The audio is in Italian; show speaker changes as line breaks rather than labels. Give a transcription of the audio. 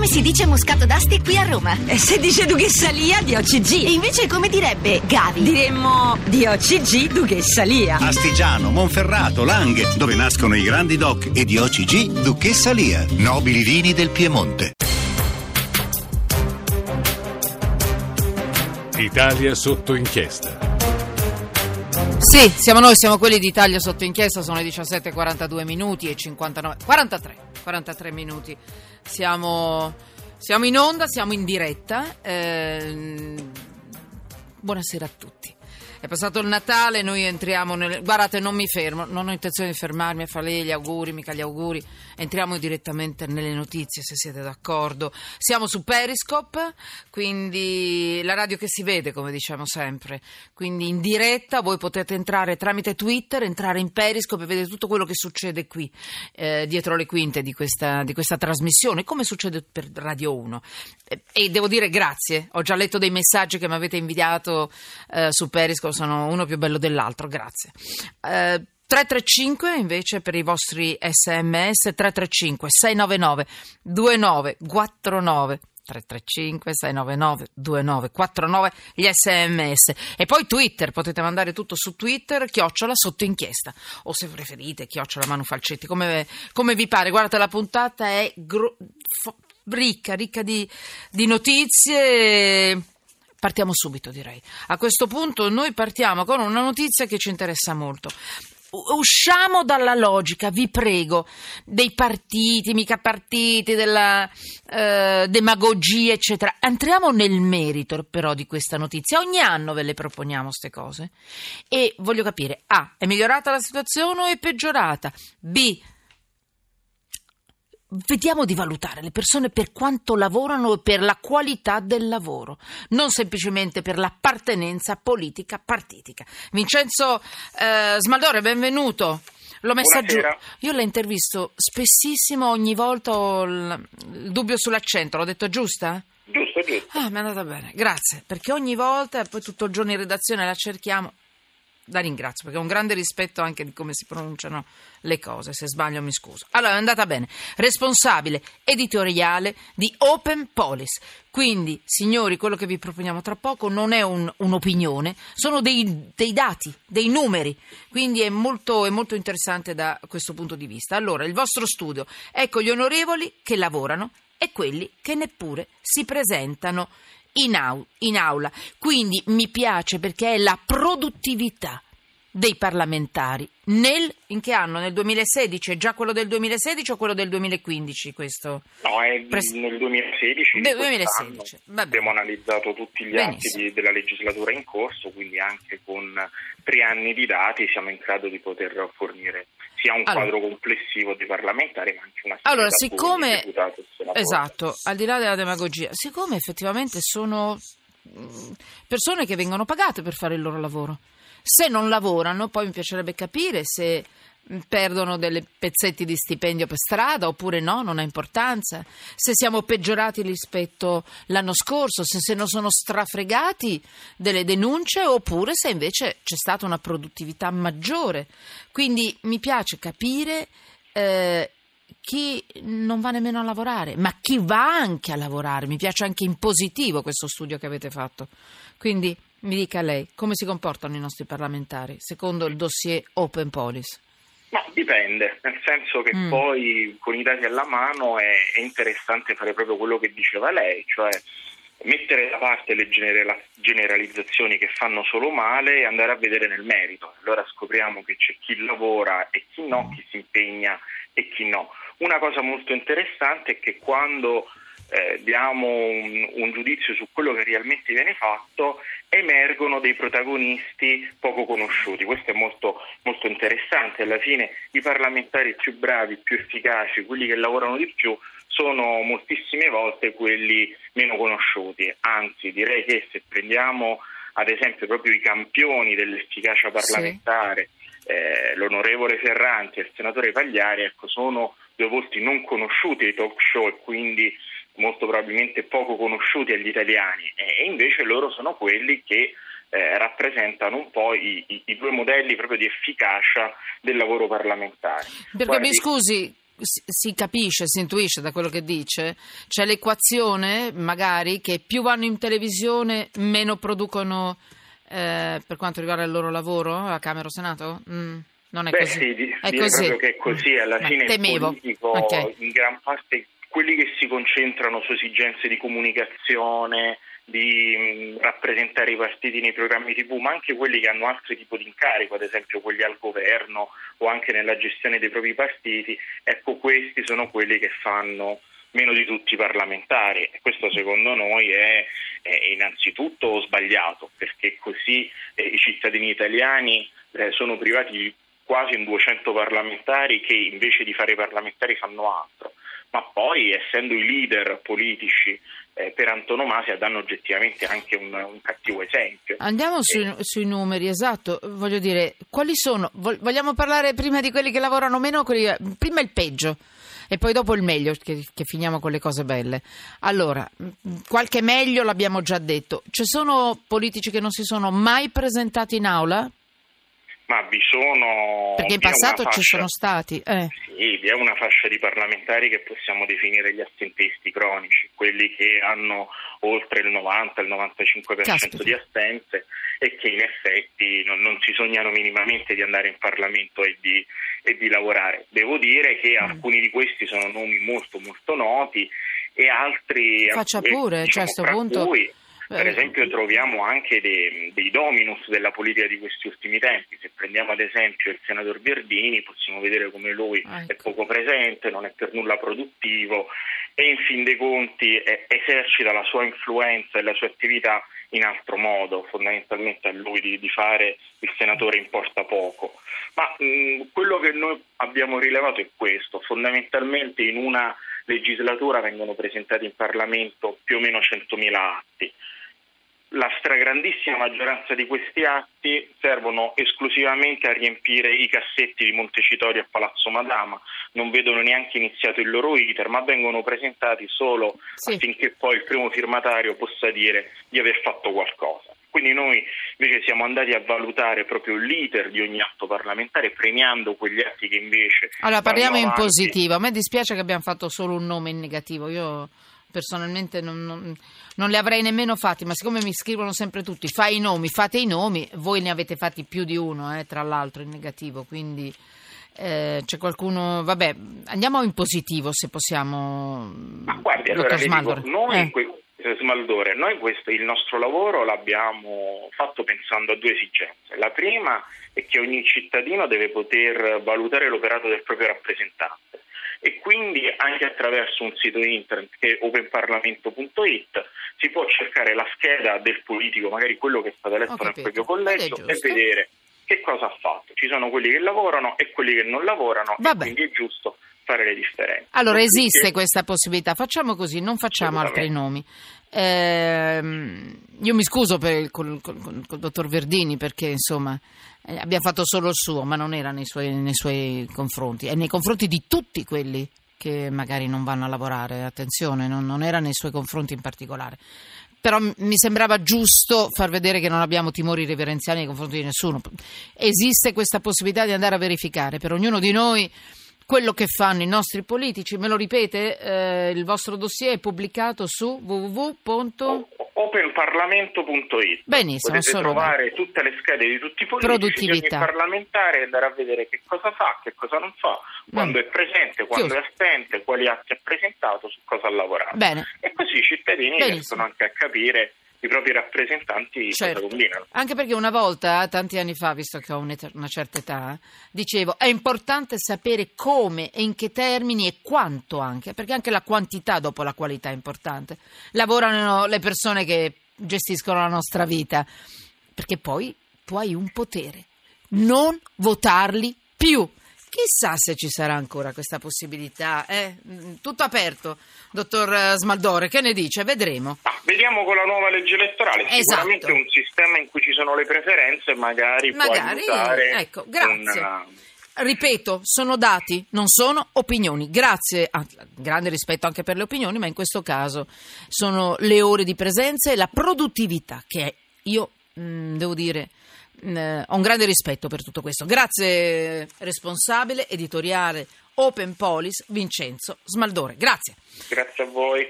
Come si dice Moscato d'Asti qui a Roma?
E se dice Duchessa Lia di OCG?
E invece come direbbe Gavi?
Diremmo di OCG Duchessa Lia.
Astigiano, Monferrato, Langhe, dove nascono i grandi doc e di OCG Duchessa Lia. Nobili vini del Piemonte.
Italia sotto inchiesta.
Sì, siamo noi, siamo quelli d'Italia sotto inchiesta, sono le 17.42 minuti e 59, 43, 43 minuti. Siamo, siamo in onda, siamo in diretta. eh, buonasera a tutti. È passato il Natale, noi entriamo nel... Guardate, non mi fermo, non ho intenzione di fermarmi a fare gli auguri, mica gli auguri. Entriamo direttamente nelle notizie, se siete d'accordo. Siamo su Periscope, quindi la radio che si vede, come diciamo sempre. Quindi in diretta voi potete entrare tramite Twitter, entrare in Periscope e vedere tutto quello che succede qui, eh, dietro le quinte di questa, di questa trasmissione, come succede per Radio 1. E, e devo dire grazie, ho già letto dei messaggi che mi avete inviato eh, su Periscope, sono uno più bello dell'altro, grazie. Eh, 335 invece per i vostri sms 335 699 2949 335 699 2949 gli sms e poi Twitter potete mandare tutto su Twitter chiocciola sotto inchiesta. O se preferite chiocciola Manu Falcetti come, come vi pare. Guardate la puntata è gro- fo- ricca ricca di, di notizie Partiamo subito, direi. A questo punto noi partiamo con una notizia che ci interessa molto. Usciamo dalla logica, vi prego, dei partiti, mica partiti, della eh, demagogia, eccetera. Entriamo nel merito però di questa notizia. Ogni anno ve le proponiamo queste cose e voglio capire: A. È migliorata la situazione o è peggiorata? B. Vediamo di valutare le persone per quanto lavorano e per la qualità del lavoro, non semplicemente per l'appartenenza politica partitica. Vincenzo eh, Smaldore, benvenuto. L'ho messa
Buonasera.
giù. Io la intervisto spessissimo, ogni volta ho il, il dubbio sull'accento. L'ho detto giusta?
Giusto, giusto.
Ah, mi è andata bene, grazie. Perché ogni volta, poi tutto il giorno in redazione la cerchiamo. La ringrazio perché ho un grande rispetto anche di come si pronunciano le cose. Se sbaglio mi scuso. Allora, è andata bene. Responsabile editoriale di Open Police. Quindi, signori, quello che vi proponiamo tra poco non è un- un'opinione, sono dei, dei dati, dei numeri. Quindi è molto, è molto interessante da questo punto di vista. Allora, il vostro studio. Ecco gli onorevoli che lavorano e quelli che neppure si presentano in, au- in aula. Quindi mi piace perché è la produttività dei parlamentari. Nel, in che anno? Nel 2016? È già quello del 2016 o quello del 2015 questo?
No, è
Pres-
nel 2016. di
Del
quest'anno.
2016, va bene.
Abbiamo analizzato tutti gli
Benissimo.
atti di- della legislatura in corso, quindi anche con tre anni di dati siamo in grado di poter fornire sia un
Allora.
quadro complessivo dei parlamentari, ma anche una
Allora, siccome esatto, al di là della demagogia, siccome effettivamente sono mm, persone che vengono pagate per fare il loro lavoro. Se non lavorano, poi mi piacerebbe capire se mm, perdono delle pezzetti di stipendio per strada oppure no, non ha importanza. Se siamo peggiorati rispetto l'anno scorso, se se non sono strafregati delle denunce oppure se invece c'è stata una produttività maggiore. Quindi mi piace capire eh, chi non va nemmeno a lavorare, ma chi va anche a lavorare. Mi piace anche in positivo questo studio che avete fatto. Quindi mi dica lei, come si comportano i nostri parlamentari secondo il dossier Open Police?
Ma dipende, nel senso che
Mm.
poi con i dati alla mano è, è interessante fare proprio quello che diceva lei, cioè mettere da parte le genera- generalizzazioni che fanno solo male e andare a vedere nel merito. Allora scopriamo che c'è chi lavora e chi no, chi si impegna e chi no. Una cosa molto interessante è che quando eh, diamo un, un giudizio su quello che realmente viene fatto, emergono dei protagonisti poco conosciuti. Questo è molto, molto interessante. Alla fine i parlamentari più bravi, più efficaci, quelli che lavorano di più, sono moltissime volte quelli meno conosciuti. Anzi, direi che se prendiamo ad esempio proprio i campioni dell'efficacia parlamentare, eh, l'onorevole Ferranti e il senatore Pagliari, ecco, sono due volti non conosciuti ai talk show e quindi molto probabilmente poco conosciuti agli italiani e invece loro sono quelli che eh, rappresentano un po' i, i- i due modelli proprio di efficacia del lavoro parlamentare.
Perché
Guardi-
mi scusi, si, capisce, si intuisce da quello che dice, c'è l'equazione magari che più vanno in televisione meno producono eh, per quanto riguarda il loro lavoro a Camera o Senato? Mm, non è
Beh,
così.
sì, di-
è così.
proprio che è così. Alla
Beh,
fine
temevo.
il politico,
Ok.
in gran parte, quelli che si concentrano su esigenze di comunicazione, di mh, rappresentare i partiti nei programmi TV, ma anche quelli che hanno altri tipi di incarico, ad esempio quelli al governo o anche nella gestione dei propri partiti, ecco questi sono quelli che fanno meno di tutti i parlamentari e questo secondo noi è, è innanzitutto sbagliato perché così eh, i cittadini italiani eh, sono privati di quasi un 200 parlamentari che invece di fare i parlamentari fanno altro ma poi essendo i leader politici eh, per antonomasia danno oggettivamente anche un, un cattivo esempio.
Andiamo sui, sui numeri, esatto. Voglio dire, quali sono? Vogliamo parlare prima di quelli che lavorano meno? Quelli, prima il peggio e poi dopo il meglio, che, che finiamo con le cose belle. Allora, qualche meglio l'abbiamo già detto. Ci sono politici che non si sono mai presentati in aula?
Ma vi sono...
Perché in passato ci
fascia-
sono stati. Eh.
Sì, vi è una fascia di parlamentari che possiamo definire gli assentisti cronici, quelli che hanno oltre il 90, il 95%
Caspita.
di assenze e che in effetti non, non si sognano minimamente di andare in Parlamento e di, e di lavorare. Devo dire che
Mm.
alcuni di questi sono nomi molto molto noti e altri...
Faccia pure, cioè, a sto
fra
punto-
cui, per
Eh.
esempio troviamo anche dei, dei dominus della politica di questi ultimi tempi. Se prendiamo ad esempio il senatore Verdini possiamo vedere come lui
Ah,
è
ecco.
poco presente, non è per nulla produttivo e in fin dei conti eh, esercita la sua influenza e la sua attività in altro modo, fondamentalmente a lui di, di fare il senatore importa poco. Ma mh, quello che noi abbiamo rilevato è questo, fondamentalmente in una legislatura vengono presentati in Parlamento più o meno 100.000 atti. La stragrandissima maggioranza di questi atti servono esclusivamente a riempire i cassetti di Montecitorio a Palazzo Madama, non vedono neanche iniziato il loro iter, ma vengono presentati solo
Sì.
affinché poi il primo firmatario possa dire di aver fatto qualcosa. Quindi noi invece siamo andati a valutare proprio l'iter di ogni atto parlamentare, premiando quegli atti che invece...
Allora, parliamo in positivo. A me dispiace che abbiamo fatto solo un nome in negativo. Io personalmente non, non- non li avrei nemmeno fatti, ma siccome mi scrivono sempre tutti, fai i nomi, fate i nomi, voi ne avete fatti più di uno, eh, tra l'altro, in negativo, quindi eh, c'è qualcuno... Vabbè, andiamo in positivo se possiamo.
Ma guardi, allora le dico, noi,
Eh.
que- eh, Smaldore, noi questo, il nostro lavoro l'abbiamo fatto pensando a due esigenze. La prima è che ogni cittadino deve poter valutare l'operato del proprio rappresentante e quindi anche attraverso un sito internet che è openparlamento.it si può cercare la scheda del politico, magari quello che è stato eletto nel proprio collegio e vedere che cosa ha fatto. Ci sono quelli che lavorano e quelli che non lavorano
Vabbè.
e quindi è giusto fare le differenze.
Allora, esiste questa possibilità. Facciamo così, non facciamo altri nomi. Ehm, io mi scuso per il, col, col- col- col dottor Verdini perché insomma eh, abbiamo fatto solo il suo, ma non era nei suoi, nei suoi confronti, e nei confronti di tutti quelli che magari non vanno a lavorare. Attenzione, non, non era nei suoi confronti in particolare. Però mi sembrava giusto far vedere che non abbiamo timori reverenziali nei confronti di nessuno. Esiste questa possibilità di andare a verificare per ognuno di noi quello che fanno i nostri politici. Me lo ripete? Eh, il vostro dossier è pubblicato su www.
openparlamento.it
Benissimo,
potete trovare tutte le schede di tutti i politici di ogni parlamentare e andare a vedere che cosa fa, che cosa non fa, quando
Mm.
è presente, quando
Chiuso.
è assente, quali atti ha presentato, su cosa ha lavorato.
Bene.
E così i cittadini
Benissimo.
riescono anche a capire i propri rappresentanti
Certo.
cosa combinano.
Anche perché una volta, tanti anni fa, visto che ho una certa età, dicevo è importante sapere come e in che termini e quanto anche, perché anche la quantità dopo la qualità è importante. Lavorano le persone che gestiscono la nostra vita, perché poi tu hai un potere, non votarli più. Chissà se ci sarà ancora questa possibilità. eh? Mm, Tutto aperto, dottor eh, Smaldore, che ne dice? Vedremo.
Ah, vediamo con la nuova legge elettorale,
Esatto.
sicuramente un sistema in cui ci sono le preferenze magari,
Magari,
può aiutare
ecco, grazie.
una-
Ripeto, sono dati, non sono opinioni. Grazie, ah, grande rispetto anche per le opinioni, ma in questo caso sono le ore di presenza e la produttività che io mh, devo dire mh, ho un grande rispetto per tutto questo. Grazie responsabile editoriale Open Polis Vincenzo Smaldore. Grazie.
Grazie a voi.